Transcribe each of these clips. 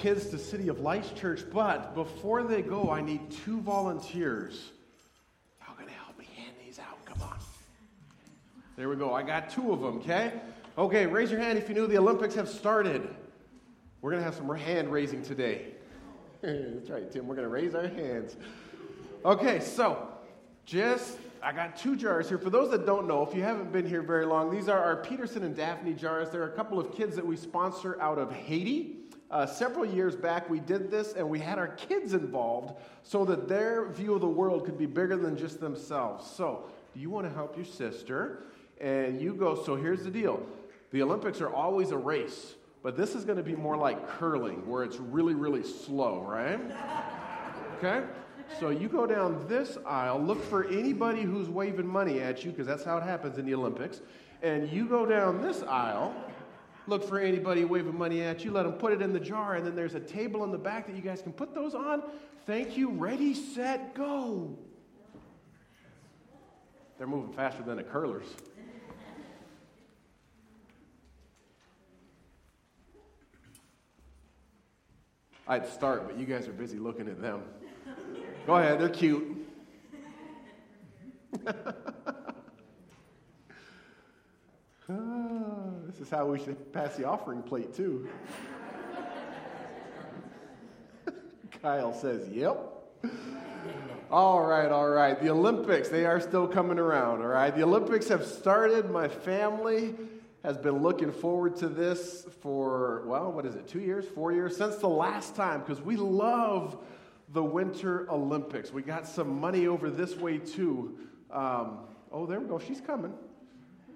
kids to City of Lights Church, but before they go, I need two volunteers. Y'all gonna help me hand these out? Come on. There we go. I got two of them, okay? Okay, raise your hand if you knew the Olympics have started. We're gonna have some hand raising today. That's right, Tim. We're gonna raise our hands. Okay, so just I got two jars here. For those that don't know, if you haven't been here very long, these are our Peterson and Daphne jars. They're a couple of kids that we sponsor out of Haiti. Uh, several years back, we did this and we had our kids involved so that their view of the world could be bigger than just themselves. So, do you want to help your sister? And you go, so here's the deal the Olympics are always a race, but this is going to be more like curling, where it's really, really slow, right? Okay? So you go down this aisle, look for anybody who's waving money at you, because that's how it happens in the Olympics. And you go down this aisle, look for anybody waving money at you, let them put it in the jar, and then there's a table in the back that you guys can put those on. Thank you. Ready, set, go. They're moving faster than the curlers. I'd start, but you guys are busy looking at them. Go ahead, they're cute. This is how we should pass the offering plate, too. Kyle says, Yep. All right, all right. The Olympics, they are still coming around, all right? The Olympics have started. My family has been looking forward to this for, well, what is it, two years, four years? Since the last time, because we love the Winter Olympics. We got some money over this way too. Um, oh, there we go. She's coming.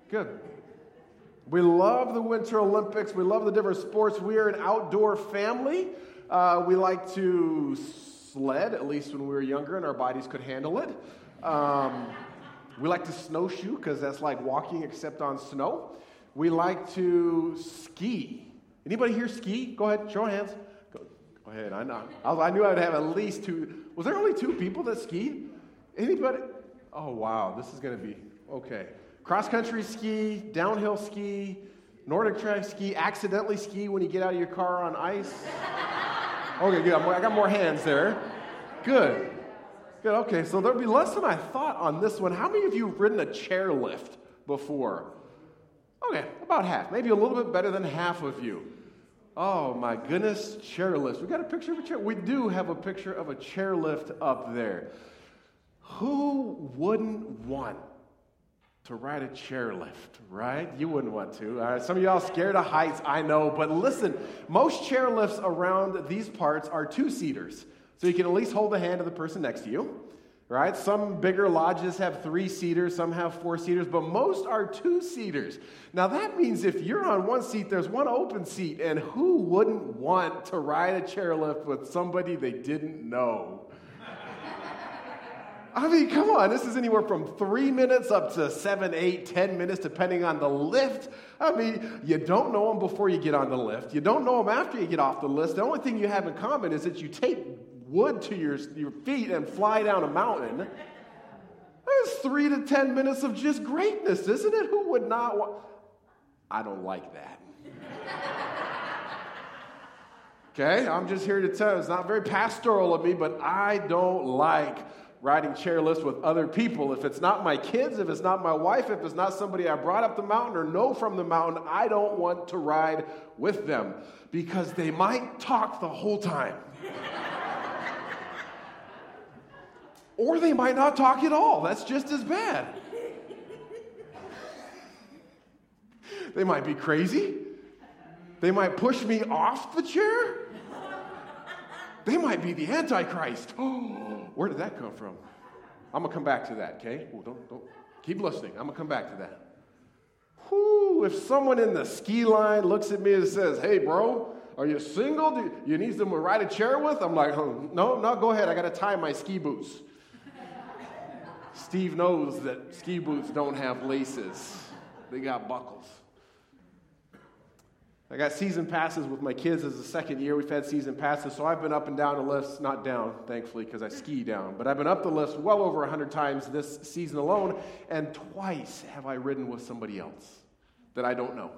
Good. We love the Winter Olympics. We love the different sports. We are an outdoor family. Uh, we like to sled, at least when we were younger and our bodies could handle it. Um, we like to snowshoe because that's like walking except on snow. We like to ski. Anybody here ski? Go ahead, show hands. Go ahead. I know. I knew I'd have at least two. Was there only two people that skied? Anybody? Oh wow, this is going to be okay. Cross country ski, downhill ski, Nordic track ski, accidentally ski when you get out of your car on ice. Okay, good. I got more hands there. Good. Good. Okay, so there'll be less than I thought on this one. How many of you have ridden a chairlift before? Okay, about half. Maybe a little bit better than half of you. Oh my goodness, chairlift. We got a picture of a chair. We do have a picture of a chairlift up there. Who wouldn't want to ride a chairlift, right? You wouldn't want to. Right, some of y'all scared of heights, I know, but listen, most chairlifts around these parts are two seaters. So you can at least hold the hand of the person next to you right? Some bigger lodges have three seaters, some have four seaters, but most are two seaters. Now, that means if you're on one seat, there's one open seat, and who wouldn't want to ride a chairlift with somebody they didn't know? I mean, come on, this is anywhere from three minutes up to seven, eight, ten minutes, depending on the lift. I mean, you don't know them before you get on the lift. You don't know them after you get off the lift. The only thing you have in common is that you take wood to your, your feet and fly down a mountain. That's three to ten minutes of just greatness, isn't it? Who would not want? I don't like that. okay, I'm just here to tell it's not very pastoral of me, but I don't like riding chairlifts with other people. If it's not my kids, if it's not my wife, if it's not somebody I brought up the mountain or know from the mountain, I don't want to ride with them because they might talk the whole time. Or they might not talk at all. That's just as bad. they might be crazy. They might push me off the chair. They might be the Antichrist. Where did that come from? I'm gonna come back to that, okay? Well, don't, don't keep listening. I'm gonna come back to that. If someone in the ski line looks at me and says, "Hey, bro, are you single? Do you need someone to uh, ride a chair with?" I'm like, oh, "No, no, go ahead. I gotta tie my ski boots." Steve knows that ski boots don't have laces, they got buckles. I got season passes with my kids as the second year. We've had season passes, so I've been up and down the lifts, not down, thankfully, because I ski down, but I've been up the lifts well over 100 times this season alone, and twice have I ridden with somebody else that I don't know.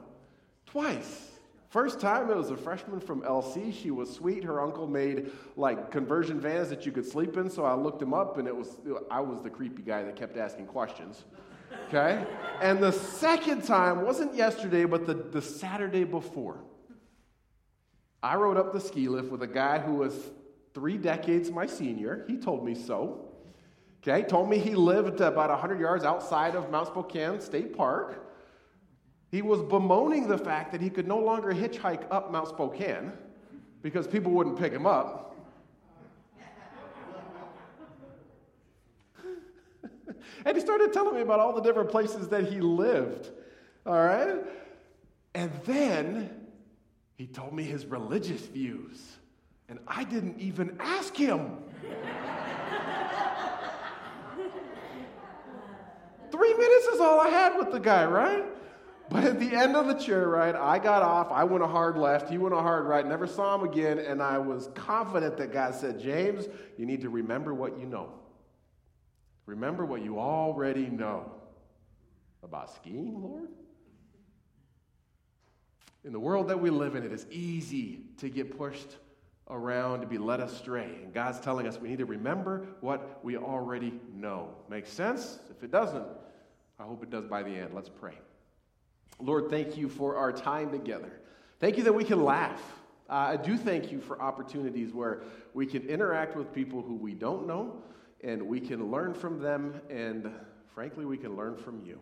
Twice. First time, it was a freshman from LC. She was sweet. Her uncle made like conversion vans that you could sleep in. So I looked him up, and it was I was the creepy guy that kept asking questions. Okay? and the second time wasn't yesterday, but the, the Saturday before. I rode up the ski lift with a guy who was three decades my senior. He told me so. Okay, told me he lived about 100 yards outside of Mount Spokane State Park. He was bemoaning the fact that he could no longer hitchhike up Mount Spokane because people wouldn't pick him up. And he started telling me about all the different places that he lived. All right? And then he told me his religious views. And I didn't even ask him. Three minutes is all I had with the guy, right? But at the end of the chair ride, I got off. I went a hard left. He went a hard right. Never saw him again. And I was confident that God said, James, you need to remember what you know. Remember what you already know about skiing, Lord. In the world that we live in, it is easy to get pushed around, to be led astray. And God's telling us we need to remember what we already know. Makes sense? If it doesn't, I hope it does by the end. Let's pray. Lord, thank you for our time together. Thank you that we can laugh. Uh, I do thank you for opportunities where we can interact with people who we don't know and we can learn from them, and frankly, we can learn from you.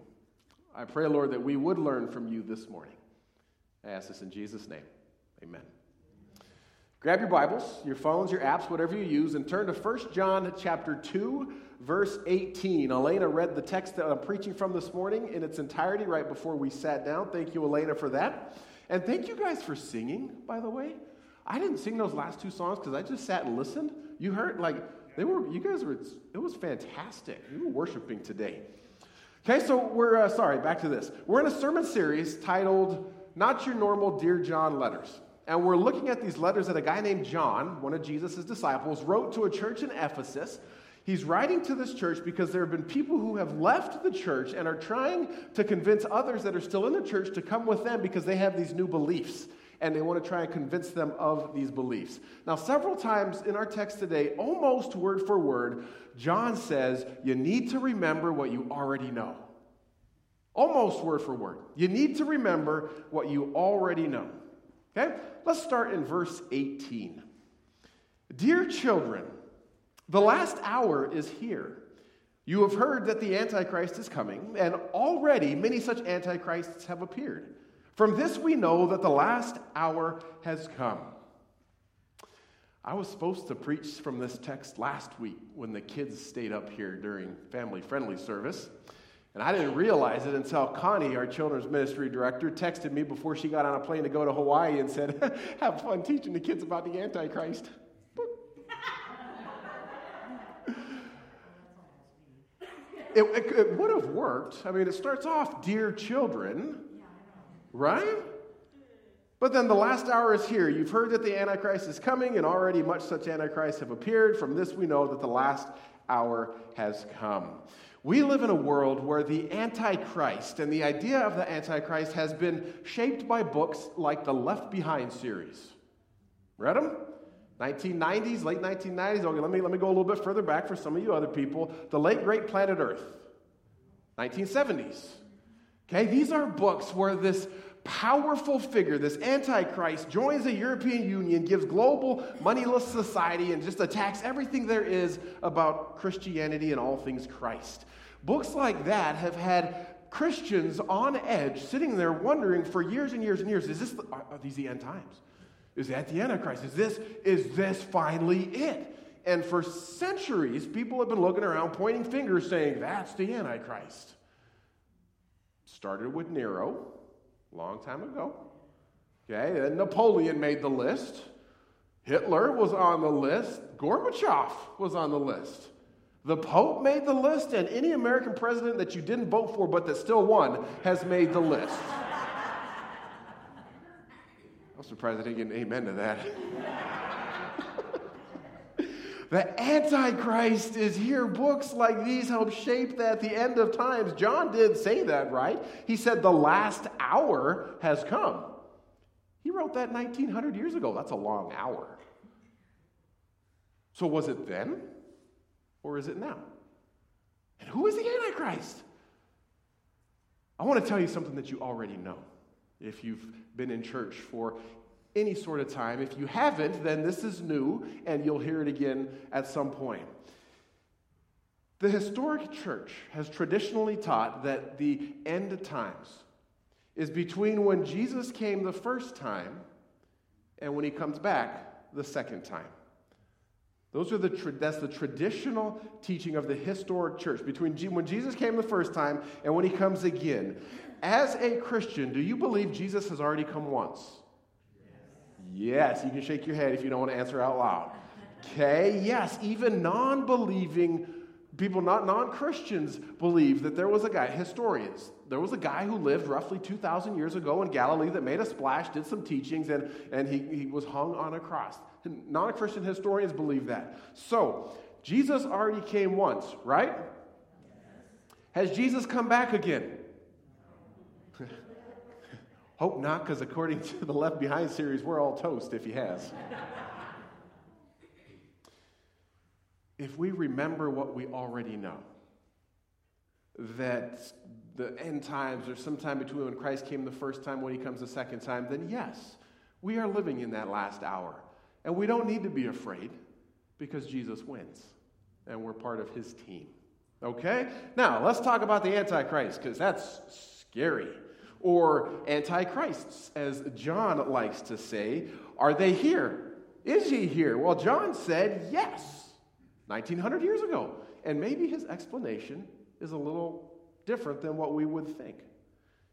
I pray, Lord, that we would learn from you this morning. I ask this in Jesus' name. Amen. Grab your Bibles, your phones, your apps, whatever you use, and turn to 1 John chapter 2, verse 18. Elena read the text that I'm preaching from this morning in its entirety right before we sat down. Thank you, Elena, for that. And thank you guys for singing, by the way. I didn't sing those last two songs because I just sat and listened. You heard, like, they were, you guys were, it was fantastic. You were worshiping today. Okay, so we're, uh, sorry, back to this. We're in a sermon series titled Not Your Normal Dear John Letters. And we're looking at these letters that a guy named John, one of Jesus' disciples, wrote to a church in Ephesus. He's writing to this church because there have been people who have left the church and are trying to convince others that are still in the church to come with them because they have these new beliefs and they want to try and convince them of these beliefs. Now, several times in our text today, almost word for word, John says, You need to remember what you already know. Almost word for word. You need to remember what you already know. Okay? Let's start in verse 18. Dear children, the last hour is here. You have heard that the Antichrist is coming, and already many such Antichrists have appeared. From this we know that the last hour has come. I was supposed to preach from this text last week when the kids stayed up here during family friendly service. And I didn't realize it until Connie, our children's ministry director, texted me before she got on a plane to go to Hawaii and said, Have fun teaching the kids about the Antichrist. it, it, it would have worked. I mean, it starts off, Dear children, right? But then the last hour is here. You've heard that the Antichrist is coming, and already much such Antichrists have appeared. From this, we know that the last hour has come. We live in a world where the Antichrist and the idea of the Antichrist has been shaped by books like the Left Behind series. Read them? 1990s, late 1990s. Okay, let me, let me go a little bit further back for some of you other people. The Late Great Planet Earth, 1970s. Okay, these are books where this powerful figure, this Antichrist, joins the European Union, gives global moneyless society, and just attacks everything there is about Christianity and all things Christ. Books like that have had Christians on edge, sitting there wondering for years and years and years is this, the, are, these the end times? Is that the Antichrist? Is this, is this finally it? And for centuries, people have been looking around, pointing fingers, saying, that's the Antichrist. Started with Nero, long time ago. Okay, then Napoleon made the list. Hitler was on the list. Gorbachev was on the list. The Pope made the list, and any American president that you didn't vote for but that still won has made the list. I'm surprised I didn't get an amen to that. The Antichrist is here. Books like these help shape that the end of times. John did say that, right? He said the last hour has come. He wrote that 1900 years ago. That's a long hour. So was it then or is it now? And who is the Antichrist? I want to tell you something that you already know if you've been in church for any sort of time. If you haven't, then this is new and you'll hear it again at some point. The historic church has traditionally taught that the end times is between when Jesus came the first time and when he comes back the second time. Those are the that's the traditional teaching of the historic church between when Jesus came the first time and when he comes again. As a Christian, do you believe Jesus has already come once? Yes. You can shake your head if you don't want to answer out loud. Okay. Yes. Even non-believing people, not non-Christians, believe that there was a guy. Historians. There was a guy who lived roughly 2,000 years ago in Galilee that made a splash, did some teachings, and, and he, he was hung on a cross. Non Christian historians believe that. So, Jesus already came once, right? Has Jesus come back again? Hope not, because according to the Left Behind series, we're all toast if he has. if we remember what we already know, that the end times or sometime between when Christ came the first time, when he comes the second time, then yes, we are living in that last hour. And we don't need to be afraid because Jesus wins and we're part of his team. Okay? Now, let's talk about the Antichrist because that's scary. Or Antichrists, as John likes to say. Are they here? Is he here? Well, John said yes, 1900 years ago. And maybe his explanation is a little different than what we would think.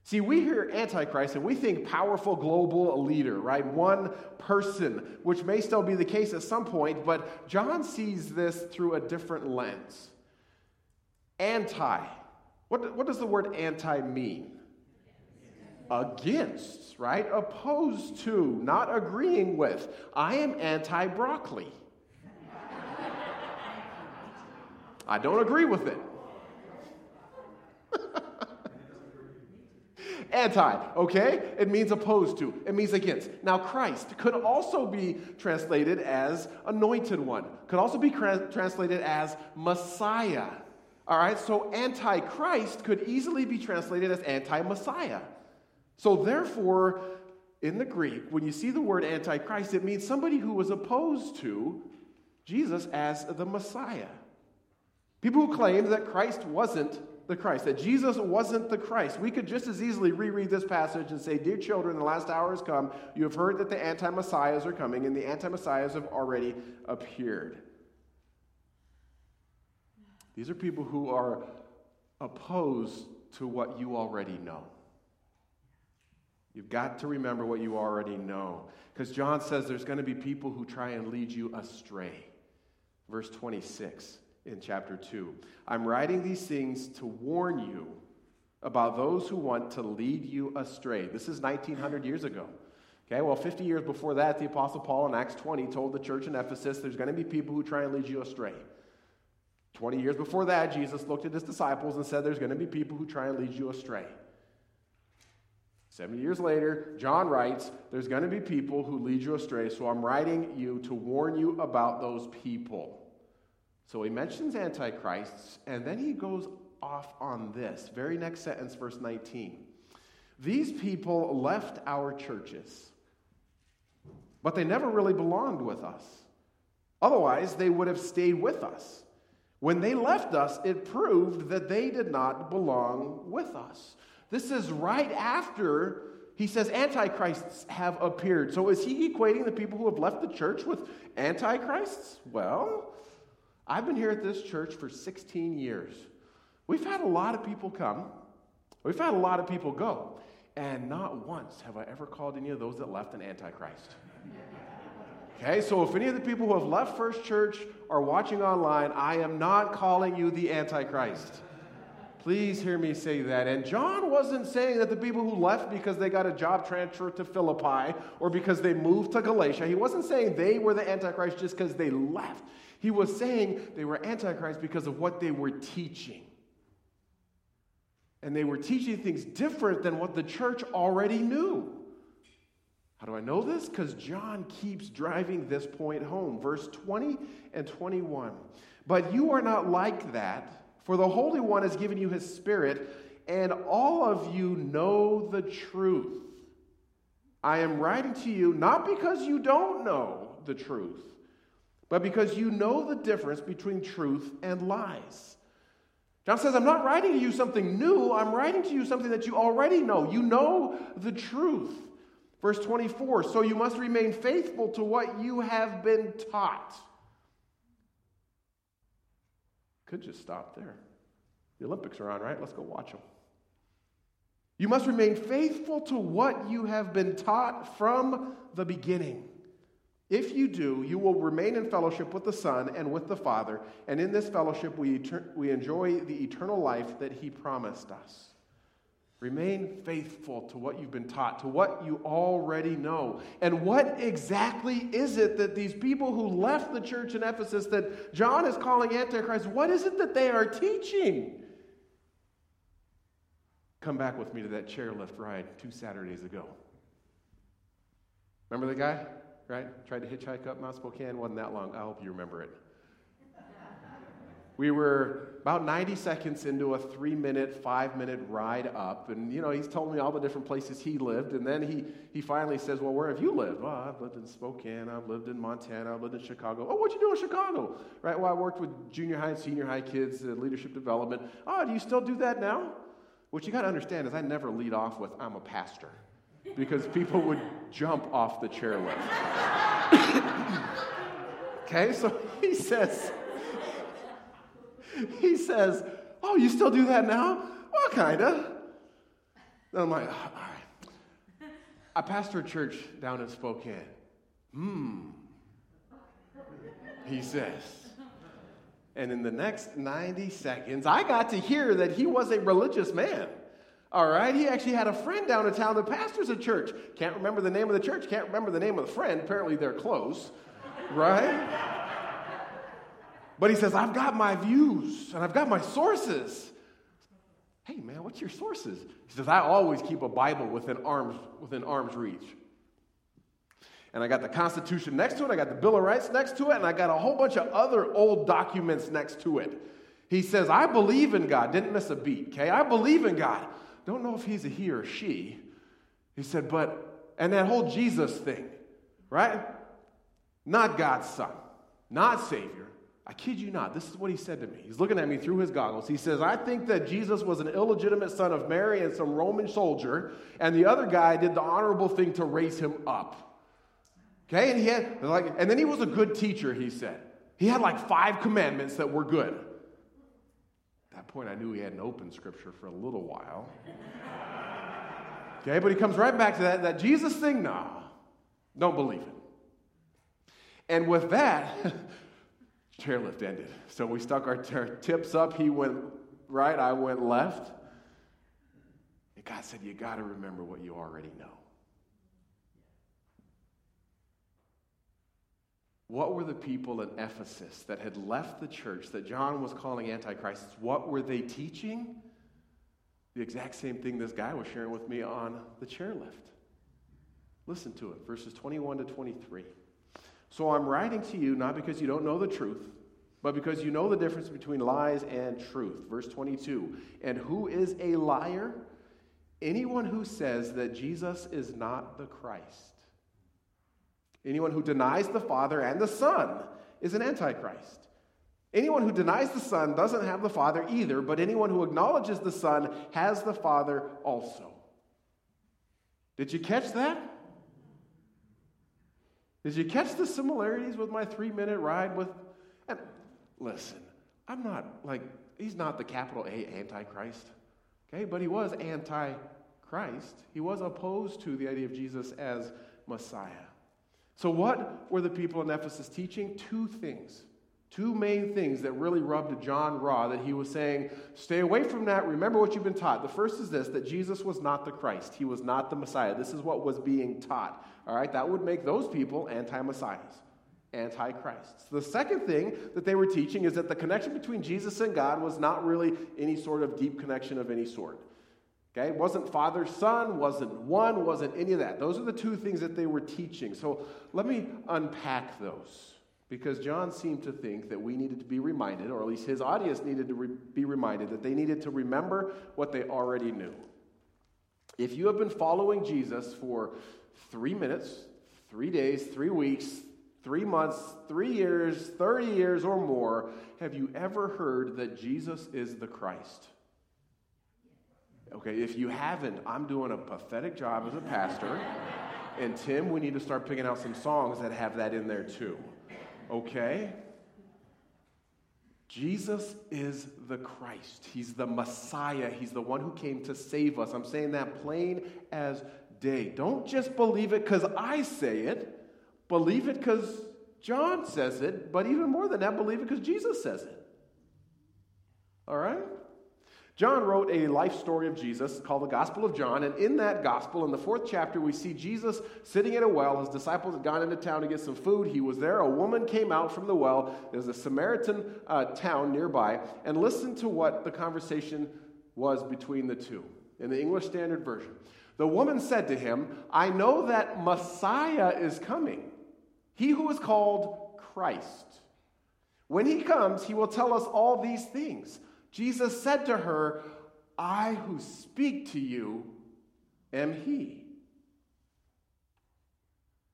See, we hear Antichrist and we think powerful global leader, right? One person, which may still be the case at some point, but John sees this through a different lens. Anti. What, what does the word anti mean? Against, right? Opposed to, not agreeing with. I am anti broccoli. I don't agree with it. Anti, okay? It means opposed to, it means against. Now, Christ could also be translated as anointed one, could also be translated as Messiah. All right, so antichrist could easily be translated as anti Messiah. So, therefore, in the Greek, when you see the word antichrist, it means somebody who was opposed to Jesus as the Messiah. People who claim that Christ wasn't the Christ, that Jesus wasn't the Christ. We could just as easily reread this passage and say, Dear children, the last hour has come. You have heard that the anti messiahs are coming, and the anti messiahs have already appeared. These are people who are opposed to what you already know. You've got to remember what you already know. Because John says there's going to be people who try and lead you astray. Verse 26 in chapter 2. I'm writing these things to warn you about those who want to lead you astray. This is 1900 years ago. Okay, well, 50 years before that, the Apostle Paul in Acts 20 told the church in Ephesus there's going to be people who try and lead you astray. 20 years before that, Jesus looked at his disciples and said there's going to be people who try and lead you astray. 70 years later, John writes, There's going to be people who lead you astray, so I'm writing you to warn you about those people. So he mentions antichrists, and then he goes off on this. Very next sentence, verse 19. These people left our churches, but they never really belonged with us. Otherwise, they would have stayed with us. When they left us, it proved that they did not belong with us. This is right after he says antichrists have appeared. So is he equating the people who have left the church with antichrists? Well, I've been here at this church for 16 years. We've had a lot of people come, we've had a lot of people go, and not once have I ever called any of those that left an Antichrist. Okay, so if any of the people who have left First Church are watching online, I am not calling you the Antichrist. Please hear me say that. And John wasn't saying that the people who left because they got a job transfer to Philippi or because they moved to Galatia, he wasn't saying they were the Antichrist just because they left. He was saying they were antichrist because of what they were teaching. And they were teaching things different than what the church already knew. How do I know this? Because John keeps driving this point home. Verse 20 and 21. But you are not like that, for the Holy One has given you his Spirit, and all of you know the truth. I am writing to you not because you don't know the truth, but because you know the difference between truth and lies. John says, I'm not writing to you something new, I'm writing to you something that you already know. You know the truth. Verse 24, so you must remain faithful to what you have been taught. Could just stop there. The Olympics are on, right? Let's go watch them. You must remain faithful to what you have been taught from the beginning. If you do, you will remain in fellowship with the Son and with the Father, and in this fellowship we, we enjoy the eternal life that He promised us. Remain faithful to what you've been taught, to what you already know. And what exactly is it that these people who left the church in Ephesus that John is calling Antichrist, what is it that they are teaching? Come back with me to that chairlift ride two Saturdays ago. Remember the guy, right? Tried to hitchhike up Mount Spokane, wasn't that long. I hope you remember it. We were about 90 seconds into a three minute, five minute ride up. And, you know, he's told me all the different places he lived. And then he, he finally says, Well, where have you lived? Well, I've lived in Spokane. I've lived in Montana. I've lived in Chicago. Oh, what'd you do in Chicago? Right? Well, I worked with junior high and senior high kids, uh, leadership development. Oh, do you still do that now? What you got to understand is I never lead off with, I'm a pastor, because people would jump off the chairlift. okay, so he says, he says, Oh, you still do that now? Well, kind of. I'm like, All right. I pastor a church down in Spokane. Hmm. He says. And in the next 90 seconds, I got to hear that he was a religious man. All right, he actually had a friend down in town that pastors a church. Can't remember the name of the church, can't remember the name of the friend. Apparently, they're close, right? But he says, I've got my views and I've got my sources. Hey, man, what's your sources? He says, I always keep a Bible within arm's, within arm's reach. And I got the Constitution next to it, I got the Bill of Rights next to it, and I got a whole bunch of other old documents next to it. He says, I believe in God. Didn't miss a beat, okay? I believe in God. Don't know if he's a he or she. He said, but, and that whole Jesus thing, right? Not God's son, not Savior, I kid you not, this is what he said to me. He's looking at me through his goggles. He says, I think that Jesus was an illegitimate son of Mary and some Roman soldier, and the other guy did the honorable thing to raise him up. Okay, and he had like, and then he was a good teacher, he said. He had like five commandments that were good. At that point, I knew he had an open scripture for a little while. Okay, but he comes right back to that, that Jesus thing, no, don't believe it. And with that, chairlift ended. So we stuck our, our tips up. He went right, I went left. And God said, You got to remember what you already know. What were the people in Ephesus that had left the church that John was calling antichrists? What were they teaching? The exact same thing this guy was sharing with me on the chairlift. Listen to it, verses 21 to 23. So I'm writing to you not because you don't know the truth, but because you know the difference between lies and truth. Verse 22 And who is a liar? Anyone who says that Jesus is not the Christ. Anyone who denies the Father and the Son is an antichrist. Anyone who denies the Son doesn't have the Father either, but anyone who acknowledges the Son has the Father also. Did you catch that? Did you catch the similarities with my three minute ride with? And listen, I'm not like, he's not the capital A Antichrist, okay? But he was anti-Christ. He was opposed to the idea of Jesus as Messiah. So, what were the people in Ephesus teaching? Two things. Two main things that really rubbed John raw that he was saying, stay away from that. Remember what you've been taught. The first is this that Jesus was not the Christ, he was not the Messiah. This is what was being taught. All right, that would make those people anti Messiahs, anti Christs. The second thing that they were teaching is that the connection between Jesus and God was not really any sort of deep connection of any sort. Okay? Wasn't father, son, wasn't one, wasn't any of that. Those are the two things that they were teaching. So let me unpack those because John seemed to think that we needed to be reminded, or at least his audience needed to re- be reminded, that they needed to remember what they already knew. If you have been following Jesus for three minutes, three days, three weeks, three months, three years, 30 years, or more, have you ever heard that Jesus is the Christ? Okay, if you haven't, I'm doing a pathetic job as a pastor. and Tim, we need to start picking out some songs that have that in there too. Okay? Jesus is the Christ. He's the Messiah. He's the one who came to save us. I'm saying that plain as day. Don't just believe it because I say it, believe it because John says it, but even more than that, believe it because Jesus says it. All right? John wrote a life story of Jesus called the Gospel of John, and in that gospel, in the fourth chapter, we see Jesus sitting at a well. His disciples had gone into town to get some food. He was there. A woman came out from the well. There's a Samaritan uh, town nearby, and listen to what the conversation was between the two in the English Standard Version. The woman said to him, I know that Messiah is coming, he who is called Christ. When he comes, he will tell us all these things. Jesus said to her, I who speak to you am he.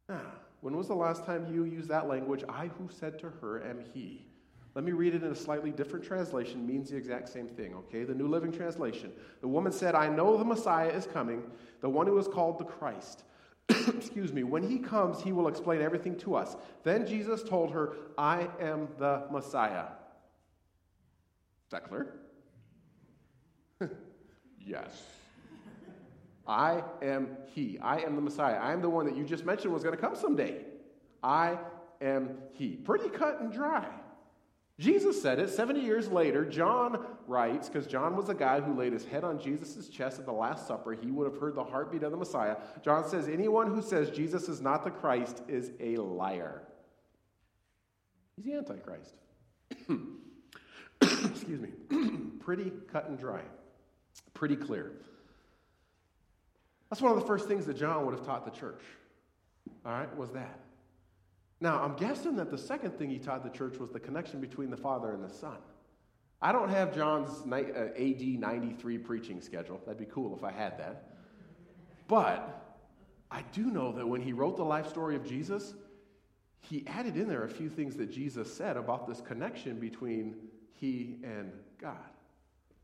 Ah, when was the last time you used that language? I who said to her am he. Let me read it in a slightly different translation, means the exact same thing, okay? The New Living Translation. The woman said, I know the Messiah is coming, the one who is called the Christ. Excuse me. When he comes, he will explain everything to us. Then Jesus told her, I am the Messiah. Clear? yes. I am He. I am the Messiah. I am the one that you just mentioned was going to come someday. I am He. Pretty cut and dry. Jesus said it 70 years later. John writes, because John was a guy who laid his head on Jesus' chest at the Last Supper. He would have heard the heartbeat of the Messiah. John says, Anyone who says Jesus is not the Christ is a liar. He's the Antichrist. excuse me, pretty cut and dry, pretty clear. That's one of the first things that John would have taught the church. All right, was that. Now, I'm guessing that the second thing he taught the church was the connection between the Father and the Son. I don't have John's AD uh, 93 preaching schedule. That'd be cool if I had that. But I do know that when he wrote the life story of Jesus, he added in there a few things that Jesus said about this connection between he and God.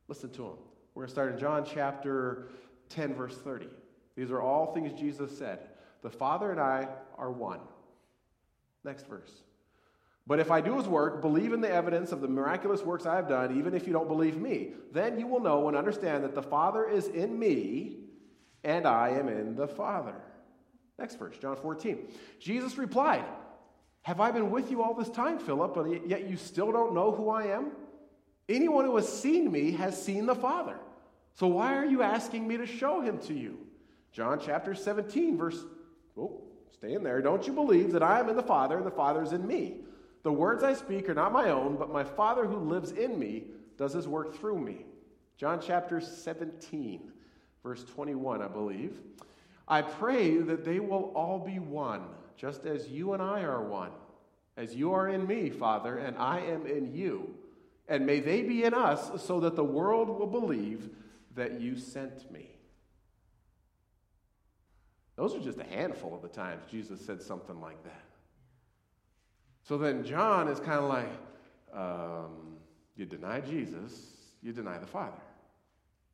Listen to him. We're going to start in John chapter 10, verse 30. These are all things Jesus said. The Father and I are one. Next verse. But if I do his work, believe in the evidence of the miraculous works I have done, even if you don't believe me, then you will know and understand that the Father is in me and I am in the Father. Next verse, John 14. Jesus replied, Have I been with you all this time, Philip, and yet you still don't know who I am? Anyone who has seen me has seen the Father. So why are you asking me to show him to you? John chapter 17, verse, oh, stay in there. Don't you believe that I am in the Father and the Father is in me? The words I speak are not my own, but my Father who lives in me does his work through me. John chapter 17, verse 21, I believe. I pray that they will all be one, just as you and I are one. As you are in me, Father, and I am in you and may they be in us so that the world will believe that you sent me. Those are just a handful of the times Jesus said something like that. So then John is kind of like, um, you deny Jesus, you deny the Father.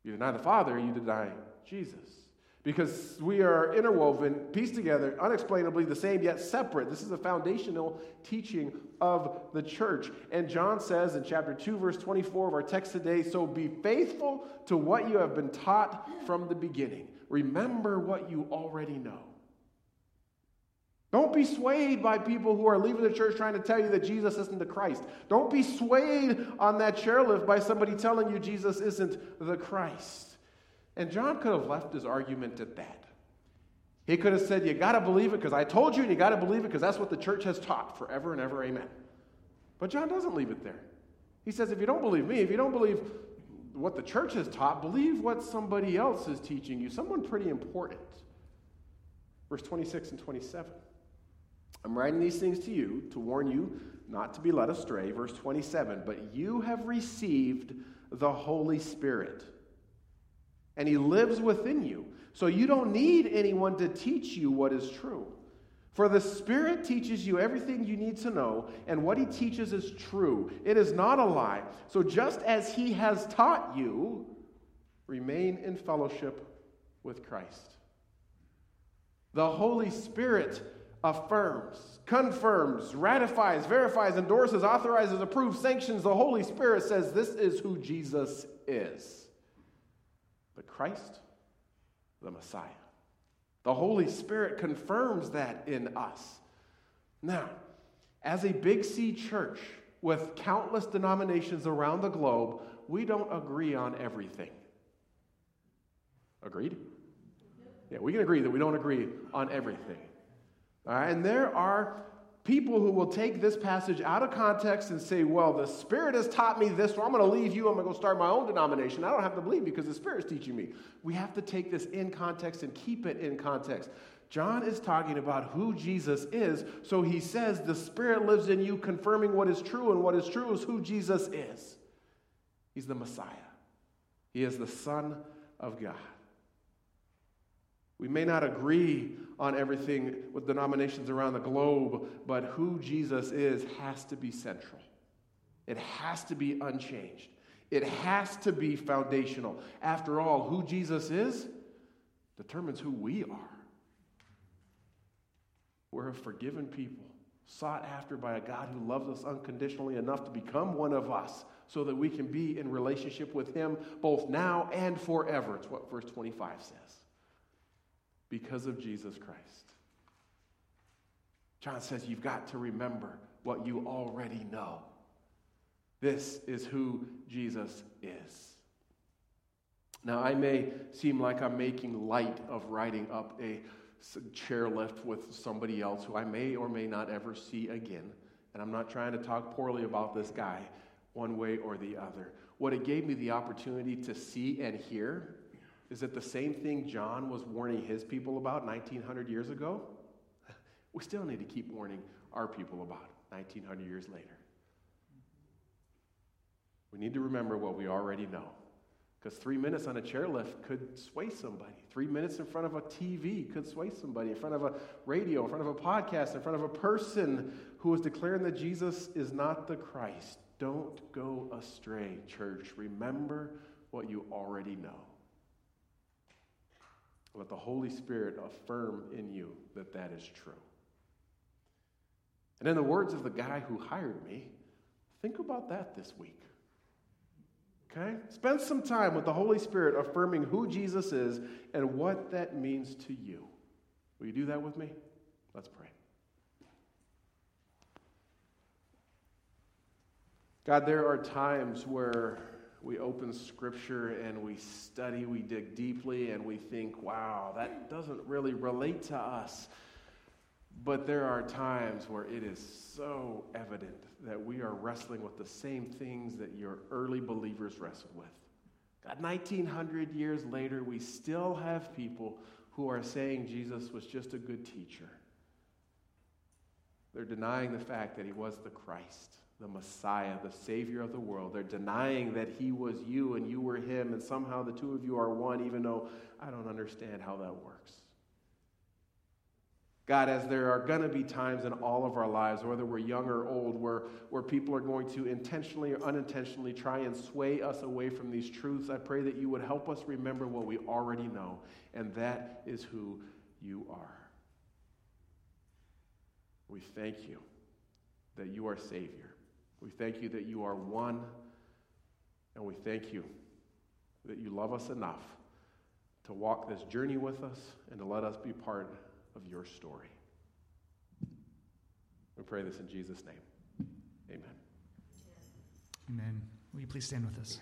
You deny the Father, you deny Jesus because we are interwoven, pieced together, unexplainably the same yet separate. This is a foundational teaching of the church. And John says in chapter 2, verse 24 of our text today So be faithful to what you have been taught from the beginning. Remember what you already know. Don't be swayed by people who are leaving the church trying to tell you that Jesus isn't the Christ. Don't be swayed on that chairlift by somebody telling you Jesus isn't the Christ. And John could have left his argument at that. He could have said, You got to believe it because I told you, and you got to believe it because that's what the church has taught forever and ever. Amen. But John doesn't leave it there. He says, If you don't believe me, if you don't believe what the church has taught, believe what somebody else is teaching you, someone pretty important. Verse 26 and 27. I'm writing these things to you to warn you not to be led astray. Verse 27. But you have received the Holy Spirit, and He lives within you. So you don't need anyone to teach you what is true. For the Spirit teaches you everything you need to know, and what He teaches is true. It is not a lie. So just as He has taught you, remain in fellowship with Christ. The Holy Spirit affirms, confirms, ratifies, verifies, endorses, authorizes, approves, sanctions. The Holy Spirit says this is who Jesus is. Christ, the Messiah. The Holy Spirit confirms that in us. Now, as a Big C church with countless denominations around the globe, we don't agree on everything. Agreed? Yeah, we can agree that we don't agree on everything. All right, and there are people who will take this passage out of context and say, well, the Spirit has taught me this, so I'm going to leave you. I'm going to go start my own denomination. I don't have to believe because the Spirit is teaching me. We have to take this in context and keep it in context. John is talking about who Jesus is, so he says the Spirit lives in you, confirming what is true, and what is true is who Jesus is. He's the Messiah, He is the Son of God. We may not agree on everything with denominations around the globe, but who Jesus is has to be central. It has to be unchanged. It has to be foundational. After all, who Jesus is determines who we are. We're a forgiven people, sought after by a God who loves us unconditionally enough to become one of us so that we can be in relationship with Him both now and forever. It's what verse 25 says because of Jesus Christ. John says you've got to remember what you already know. This is who Jesus is. Now, I may seem like I'm making light of writing up a chairlift with somebody else who I may or may not ever see again. And I'm not trying to talk poorly about this guy one way or the other. What it gave me the opportunity to see and hear is it the same thing John was warning his people about 1900 years ago? We still need to keep warning our people about 1900 years later. We need to remember what we already know. Because three minutes on a chairlift could sway somebody. Three minutes in front of a TV could sway somebody. In front of a radio, in front of a podcast, in front of a person who is declaring that Jesus is not the Christ. Don't go astray, church. Remember what you already know. Let the Holy Spirit affirm in you that that is true. And in the words of the guy who hired me, think about that this week. Okay? Spend some time with the Holy Spirit affirming who Jesus is and what that means to you. Will you do that with me? Let's pray. God, there are times where we open scripture and we study, we dig deeply, and we think, wow, that doesn't really relate to us. But there are times where it is so evident that we are wrestling with the same things that your early believers wrestled with. God, 1900 years later, we still have people who are saying Jesus was just a good teacher. They're denying the fact that he was the Christ the Messiah, the Savior of the world. They're denying that He was you and you were Him, and somehow the two of you are one, even though I don't understand how that works. God, as there are going to be times in all of our lives, whether we're young or old, where, where people are going to intentionally or unintentionally try and sway us away from these truths, I pray that you would help us remember what we already know, and that is who you are. We thank you that you are Savior. We thank you that you are one, and we thank you that you love us enough to walk this journey with us and to let us be part of your story. We pray this in Jesus' name. Amen. Amen. Will you please stand with us?